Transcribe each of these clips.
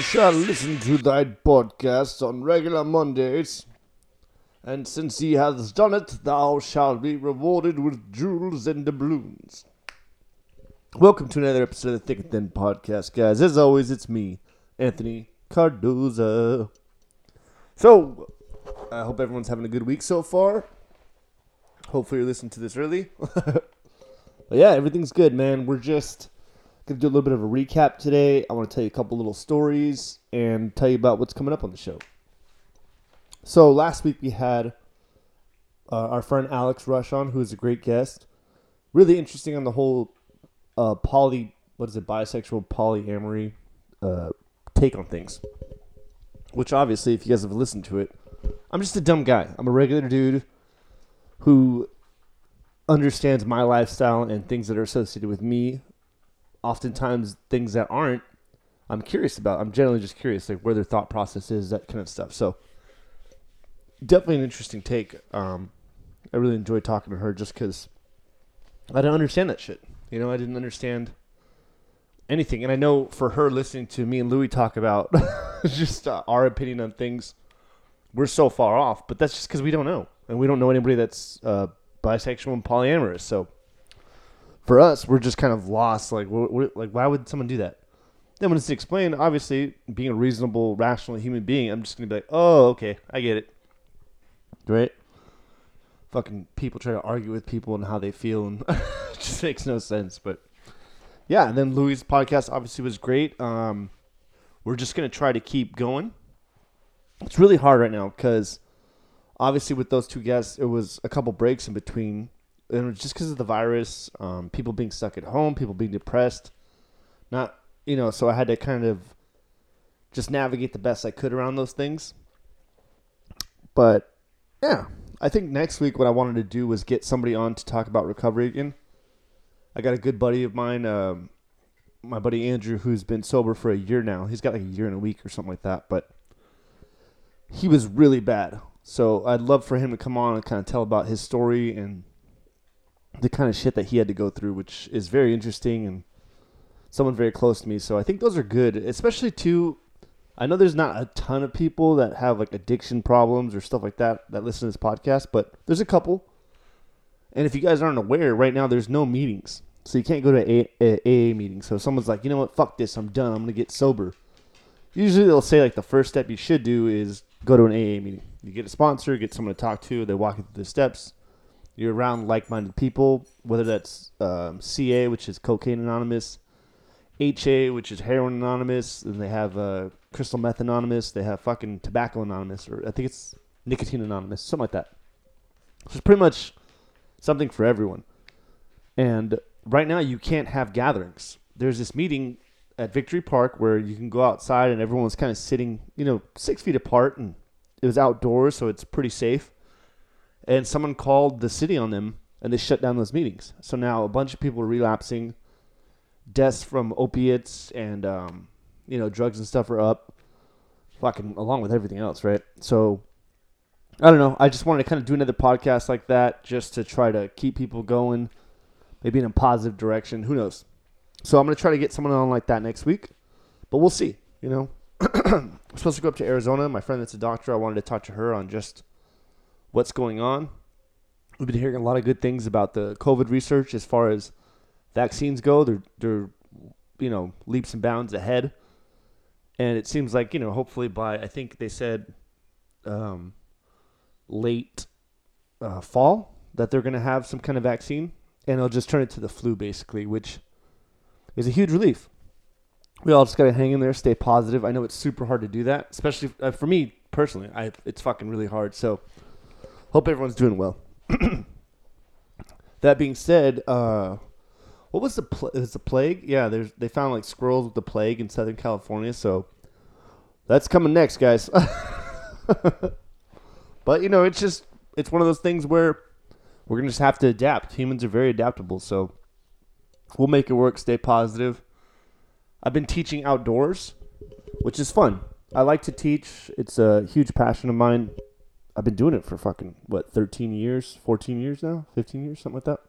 Shalt listen to thy podcast on regular Mondays, and since he hath done it, thou shalt be rewarded with jewels and doubloons. Welcome to another episode of the Thick and Thin podcast, guys. As always, it's me, Anthony Cardoza. So, I hope everyone's having a good week so far. Hopefully, you're listening to this early. yeah, everything's good, man. We're just gonna do a little bit of a recap today. I want to tell you a couple little stories and tell you about what's coming up on the show. So last week we had uh, our friend Alex Rush on, who is a great guest. Really interesting on the whole uh, poly, what is it, bisexual polyamory uh, take on things. Which obviously, if you guys have listened to it, I'm just a dumb guy. I'm a regular dude who understands my lifestyle and things that are associated with me oftentimes things that aren't i'm curious about i'm generally just curious like where their thought process is that kind of stuff. So definitely an interesting take. Um i really enjoyed talking to her just because i didn't understand that shit. You know i didn't understand anything. And i know for her listening to me and louie talk about just uh, our opinion on things we're so far off but that's just because we don't know. And we don't know anybody that's uh, bisexual and polyamorous. So for us, we're just kind of lost. Like, wh- wh- like why would someone do that? Then when it's explained, obviously, being a reasonable, rational human being, I'm just gonna be like, oh, okay, I get it. Right? Fucking people try to argue with people and how they feel, and it just makes no sense. But yeah, and then Louis' podcast obviously was great. Um, we're just gonna try to keep going. It's really hard right now because obviously with those two guests, it was a couple breaks in between and just because of the virus, um, people being stuck at home, people being depressed, not you know, so I had to kind of just navigate the best I could around those things. But yeah, I think next week what I wanted to do was get somebody on to talk about recovery again. I got a good buddy of mine, um, my buddy Andrew, who's been sober for a year now. He's got like a year and a week or something like that, but he was really bad. So I'd love for him to come on and kind of tell about his story and the kind of shit that he had to go through, which is very interesting and someone very close to me. So I think those are good, especially too. I know there's not a ton of people that have like addiction problems or stuff like that that listen to this podcast, but there's a couple. And if you guys aren't aware, right now there's no meetings, so you can't go to a, a, AA meetings. So if someone's like, you know what, fuck this, I'm done, I'm gonna get sober. Usually they'll say like the first step you should do is go to an AA meeting. You get a sponsor, get someone to talk to, they walk you through the steps you're around like-minded people, whether that's um, CA, which is Cocaine Anonymous, HA, which is Heroin Anonymous, and they have uh, Crystal Meth Anonymous. They have fucking Tobacco Anonymous, or I think it's Nicotine Anonymous, something like that. So it's pretty much something for everyone. And right now, you can't have gatherings. There's this meeting at Victory Park where you can go outside and everyone's kind of sitting, you know, six feet apart, and it was outdoors, so it's pretty safe and someone called the city on them and they shut down those meetings. So now a bunch of people are relapsing. Deaths from opiates and um, you know drugs and stuff are up, fucking along with everything else, right? So I don't know. I just wanted to kind of do another podcast like that just to try to keep people going, maybe in a positive direction. Who knows? So I'm gonna try to get someone on like that next week, but we'll see. You know, I'm supposed to go up to Arizona. My friend that's a doctor. I wanted to talk to her on just what's going on. We've been hearing a lot of good things about the COVID research as far as vaccines go. They're they're you know leaps and bounds ahead, and it seems like you know hopefully by I think they said um, late uh, fall that they're going to have some kind of vaccine, and it'll just turn it to the flu basically, which is a huge relief. We all just got to hang in there, stay positive. I know it's super hard to do that, especially uh, for me personally. I it's fucking really hard. So Hope everyone's doing well. that being said, uh, what was the pl- is the plague? Yeah, there's they found like squirrels with the plague in Southern California, so that's coming next, guys. but you know, it's just it's one of those things where we're gonna just have to adapt. Humans are very adaptable, so we'll make it work. Stay positive. I've been teaching outdoors, which is fun. I like to teach. It's a huge passion of mine. I've been doing it for fucking what, thirteen years, fourteen years now, fifteen years, something like that.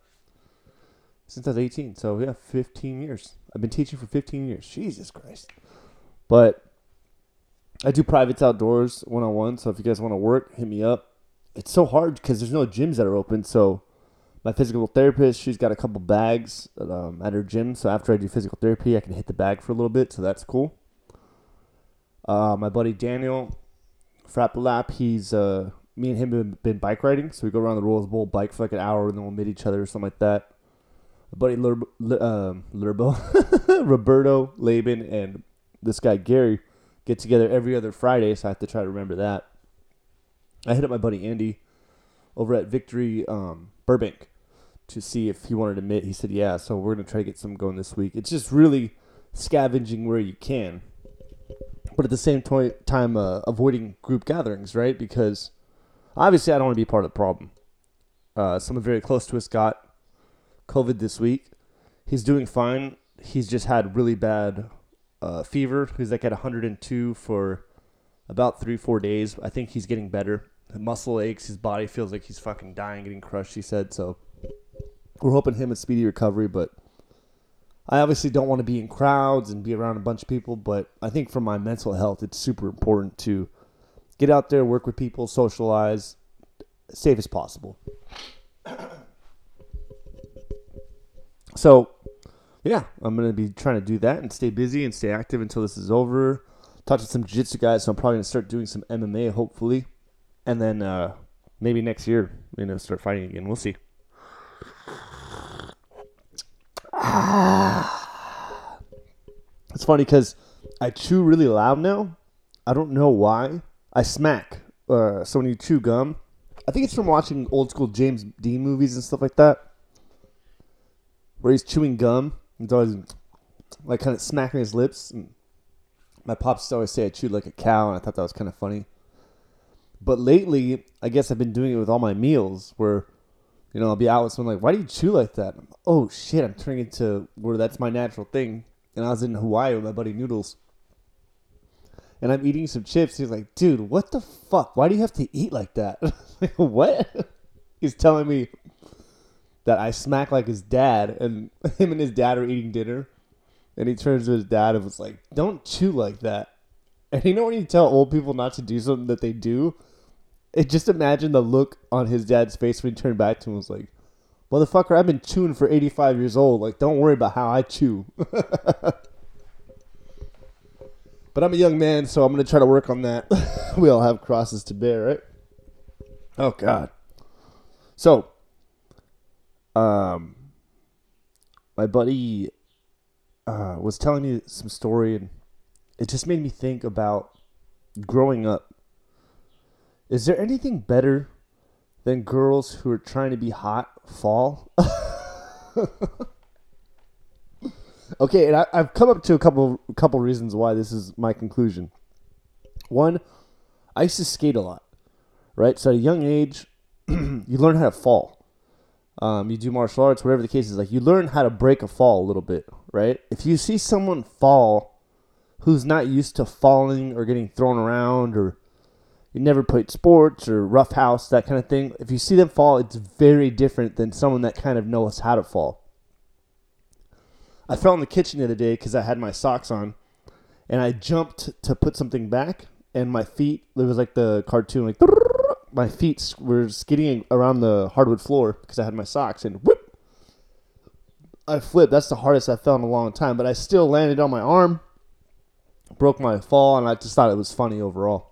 Since I was eighteen, so yeah, fifteen years. I've been teaching for fifteen years. Jesus Christ! But I do privates outdoors one on one. So if you guys want to work, hit me up. It's so hard because there's no gyms that are open. So my physical therapist, she's got a couple bags um, at her gym. So after I do physical therapy, I can hit the bag for a little bit. So that's cool. Uh, my buddy Daniel, Frap Lap, he's uh, me and him have been bike riding. So we go around the Rose Bowl bike for like an hour and then we'll meet each other or something like that. Buddy Lurbo, um, Roberto Laban and this guy Gary get together every other Friday, so I have to try to remember that. I hit up my buddy Andy over at Victory um, Burbank to see if he wanted to meet. He said, "Yeah." So we're gonna try to get some going this week. It's just really scavenging where you can, but at the same to- time, uh, avoiding group gatherings, right? Because obviously, I don't want to be part of the problem. Uh, someone very close to us got COVID this week. He's doing fine. He's just had really bad uh, fever. He's like at 102 for about three, four days. I think he's getting better. The muscle aches. His body feels like he's fucking dying, getting crushed. He said so. We're hoping him a speedy recovery, but I obviously don't want to be in crowds and be around a bunch of people. But I think for my mental health, it's super important to get out there, work with people, socialize, safe as possible. so yeah, I'm gonna be trying to do that and stay busy and stay active until this is over. Talk to some jiu-jitsu guys, so I'm probably gonna start doing some MMA hopefully, and then uh, maybe next year, you know, start fighting again. We'll see. It's funny because I chew really loud now. I don't know why. I smack. Uh, so when you chew gum, I think it's from watching old school James Dean movies and stuff like that, where he's chewing gum. He's always like kind of smacking his lips. And my pops always say I chewed like a cow, and I thought that was kind of funny. But lately, I guess I've been doing it with all my meals, where you know I'll be out with someone like, "Why do you chew like that?" oh shit, I'm turning into where that's my natural thing. And I was in Hawaii with my buddy Noodles, and I'm eating some chips. He's like, "Dude, what the fuck? Why do you have to eat like that?" like, what? He's telling me that I smack like his dad, and him and his dad are eating dinner, and he turns to his dad and was like, "Don't chew like that." And you know when you tell old people not to do something that they do, it just imagine the look on his dad's face when he turned back to him was like, "Motherfucker, I've been chewing for 85 years old. Like, don't worry about how I chew." but I'm a young man, so I'm gonna try to work on that. we all have crosses to bear, right? Oh God. So um, my buddy uh, was telling me some story, and it just made me think about growing up. Is there anything better than girls who are trying to be hot fall? okay, and I, have come up to a couple couple reasons why this is my conclusion. One, I used to skate a lot, right? So at a young age, you learn how to fall um, you do martial arts, whatever the case is, like you learn how to break a fall a little bit, right? If you see someone fall who's not used to falling or getting thrown around or never played sports or rough house, that kind of thing, if you see them fall, it's very different than someone that kind of knows how to fall. I fell in the kitchen the other day because I had my socks on and I jumped to put something back and my feet, it was like the cartoon, like my feet were skidding around the hardwood floor because I had my socks and whoop, I flipped. That's the hardest I fell in a long time, but I still landed on my arm, broke my fall, and I just thought it was funny overall.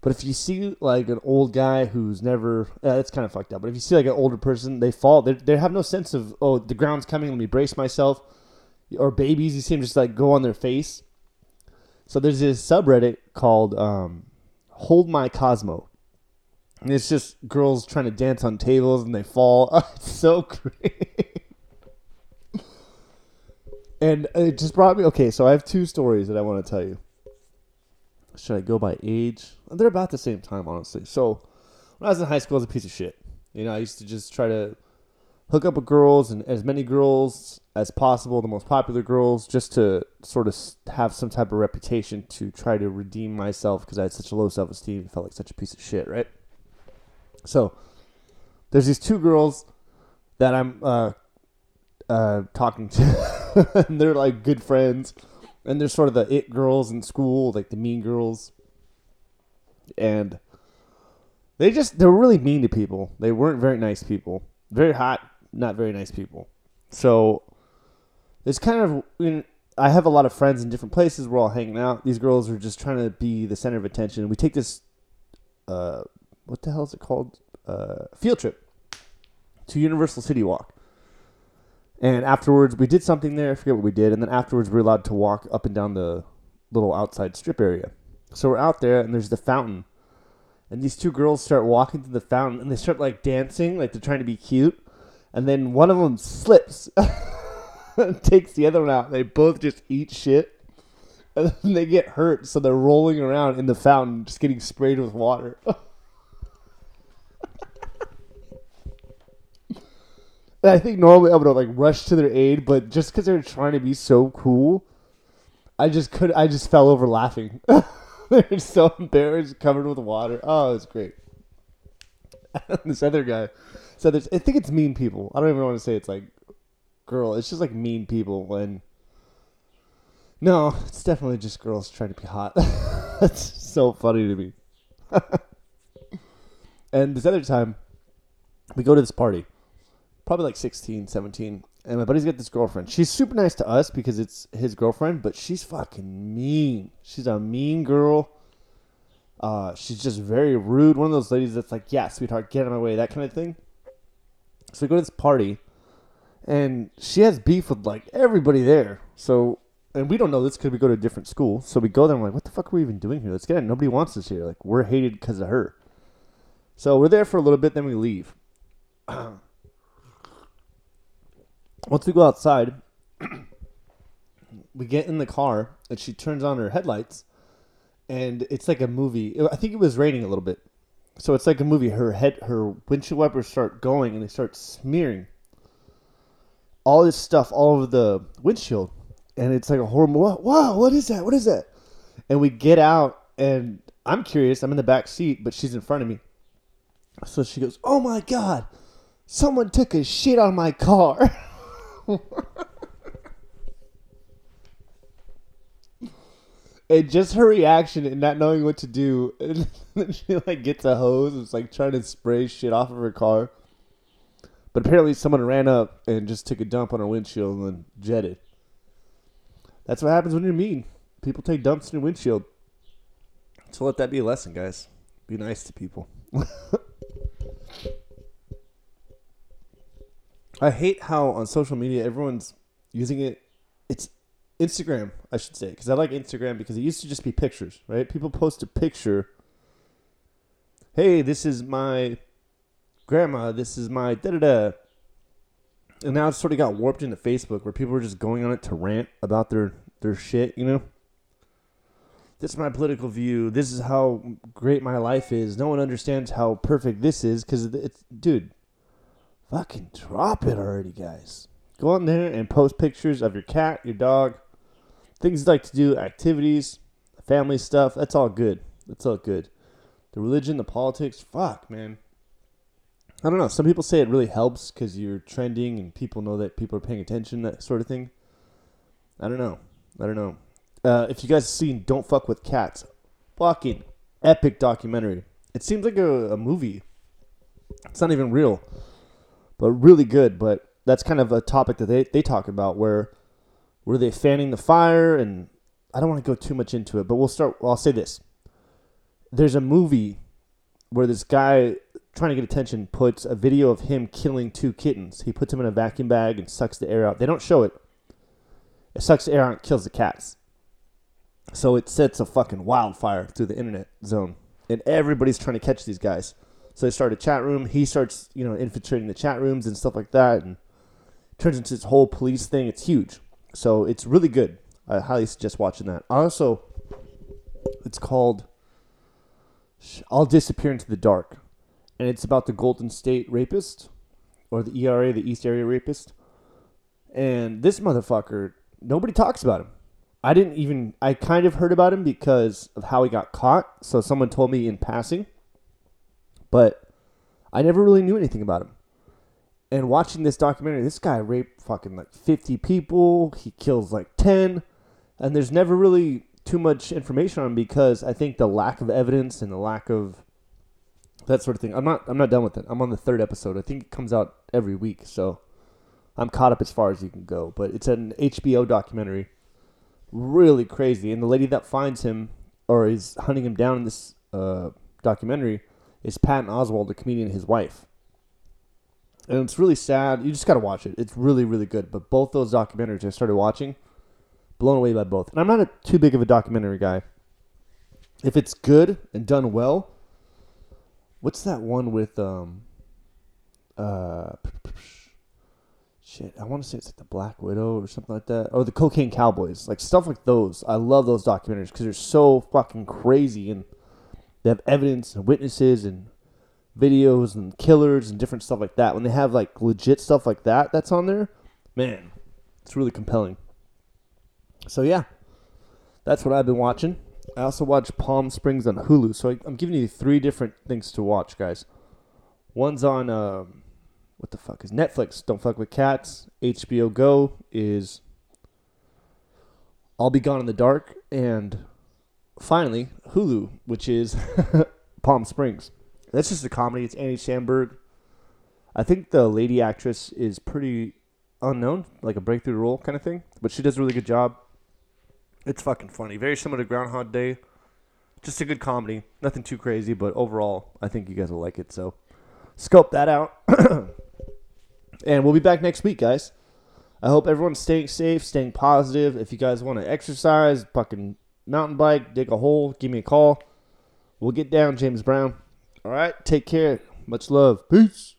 But if you see like an old guy who's never, uh, it's kind of fucked up. But if you see like an older person, they fall. They they have no sense of oh the ground's coming. Let me brace myself. Or babies, you see them just like go on their face. So there's this subreddit called um, Hold My Cosmo, and it's just girls trying to dance on tables and they fall. It's so great. and it just brought me. Okay, so I have two stories that I want to tell you. Should I go by age? They're about the same time, honestly. So when I was in high school, I was a piece of shit. You know, I used to just try to hook up with girls and as many girls as possible, the most popular girls, just to sort of have some type of reputation to try to redeem myself because I had such a low self esteem, felt like such a piece of shit, right? So there's these two girls that I'm uh, uh, talking to. and they're like good friends. And there's sort of the it girls in school, like the mean girls. And they just they were really mean to people. They weren't very nice people. Very hot, not very nice people. So it's kind of you know, I have a lot of friends in different places. We're all hanging out. These girls are just trying to be the center of attention. We take this, uh, what the hell is it called? Uh, field trip to Universal City Walk. And afterwards, we did something there. I forget what we did. And then afterwards, we were allowed to walk up and down the little outside strip area. So we're out there, and there's the fountain. And these two girls start walking to the fountain, and they start like dancing, like they're trying to be cute. And then one of them slips. and takes the other one out. They both just eat shit. And then they get hurt, so they're rolling around in the fountain, just getting sprayed with water. I think normally I would have like rushed to their aid, but just because they're trying to be so cool, I just could. I just fell over laughing. they're so embarrassed, covered with water. Oh, it's great. this other guy said, "There's." I think it's mean people. I don't even want to say it's like girl. It's just like mean people when. No, it's definitely just girls trying to be hot. That's so funny to me. and this other time, we go to this party, probably like 16, 17, and my buddy's got this girlfriend. She's super nice to us because it's his girlfriend, but she's fucking mean. She's a mean girl. Uh, she's just very rude. One of those ladies that's like, yeah, sweetheart, get out of my way, that kind of thing. So we go to this party, and she has beef with like everybody there. So, and we don't know this because we go to a different school. So we go there and we're like, what the fuck are we even doing here? Let's get it. Nobody wants us here. Like we're hated because of her. So we're there for a little bit, then we leave. Once we go outside, we get in the car and she turns on her headlights, and it's like a movie. I think it was raining a little bit, so it's like a movie. Her head, her windshield wipers start going and they start smearing all this stuff all over the windshield, and it's like a horrible. Wow, wow, what is that? What is that? And we get out, and I'm curious. I'm in the back seat, but she's in front of me. So she goes, "Oh my god, someone took a shit on my car." and just her reaction and not knowing what to do, and she like gets a hose and is like trying to spray shit off of her car. But apparently, someone ran up and just took a dump on her windshield and then jetted. That's what happens when you're mean. People take dumps in your windshield. So let that be a lesson, guys. Be nice to people. I hate how on social media everyone's using it. It's Instagram, I should say, because I like Instagram because it used to just be pictures, right? People post a picture. Hey, this is my grandma, this is my da da da. And now it's sort of got warped into Facebook where people are just going on it to rant about their, their shit, you know? This is my political view. This is how great my life is. No one understands how perfect this is because it's, dude, fucking drop it already, guys. Go on there and post pictures of your cat, your dog, things you like to do, activities, family stuff. That's all good. That's all good. The religion, the politics, fuck, man. I don't know. Some people say it really helps because you're trending and people know that people are paying attention, that sort of thing. I don't know. I don't know. Uh, if you guys have seen Don't Fuck with Cats, fucking epic documentary. It seems like a, a movie. It's not even real, but really good. But that's kind of a topic that they, they talk about where were they fanning the fire and I don't want to go too much into it, but we'll start. Well, I'll say this: there's a movie where this guy trying to get attention puts a video of him killing two kittens. He puts them in a vacuum bag and sucks the air out. They don't show it. It sucks the air out and kills the cats. So it sets a fucking wildfire through the internet zone. And everybody's trying to catch these guys. So they start a chat room. He starts, you know, infiltrating the chat rooms and stuff like that and turns into this whole police thing. It's huge. So it's really good. I highly suggest watching that. Also, it's called I'll Disappear into the Dark and it's about the Golden State rapist or the ERA, the East Area rapist. And this motherfucker, nobody talks about him. I didn't even, I kind of heard about him because of how he got caught. So someone told me in passing, but I never really knew anything about him. And watching this documentary, this guy raped fucking like 50 people. He kills like 10. and there's never really too much information on him because I think the lack of evidence and the lack of that sort of thing. I'm not I'm not done with it. I'm on the third episode. I think it comes out every week, so I'm caught up as far as you can go. But it's an HBO documentary, really crazy. And the lady that finds him or is hunting him down in this uh, documentary is Patton Oswalt, the comedian, his wife. And it's really sad. You just got to watch it. It's really, really good. But both those documentaries I started watching, blown away by both. And I'm not a, too big of a documentary guy. If it's good and done well, what's that one with um uh shit, I want to say it's like the Black Widow or something like that. Or the Cocaine Cowboys. Like stuff like those. I love those documentaries because they're so fucking crazy and they have evidence and witnesses and videos and killers and different stuff like that. When they have like legit stuff like that that's on there, man, it's really compelling. So yeah, that's what I've been watching. I also watch Palm Springs on Hulu. So I, am giving you three different things to watch, guys. One's on uh, what the fuck is Netflix? Don't fuck with cats. HBO Go is I'll Be Gone in the Dark, and finally Hulu, which is Palm Springs. That's just a comedy. It's Andy Samberg. I think the lady actress is pretty unknown, like a breakthrough role kind of thing, but she does a really good job. It's fucking funny. Very similar to Groundhog Day. Just a good comedy. Nothing too crazy, but overall, I think you guys will like it. So, scope that out. and we'll be back next week, guys. I hope everyone's staying safe, staying positive. If you guys want to exercise, fucking mountain bike, dig a hole, give me a call. We'll get down, James Brown. All right, take care. Much love. Peace.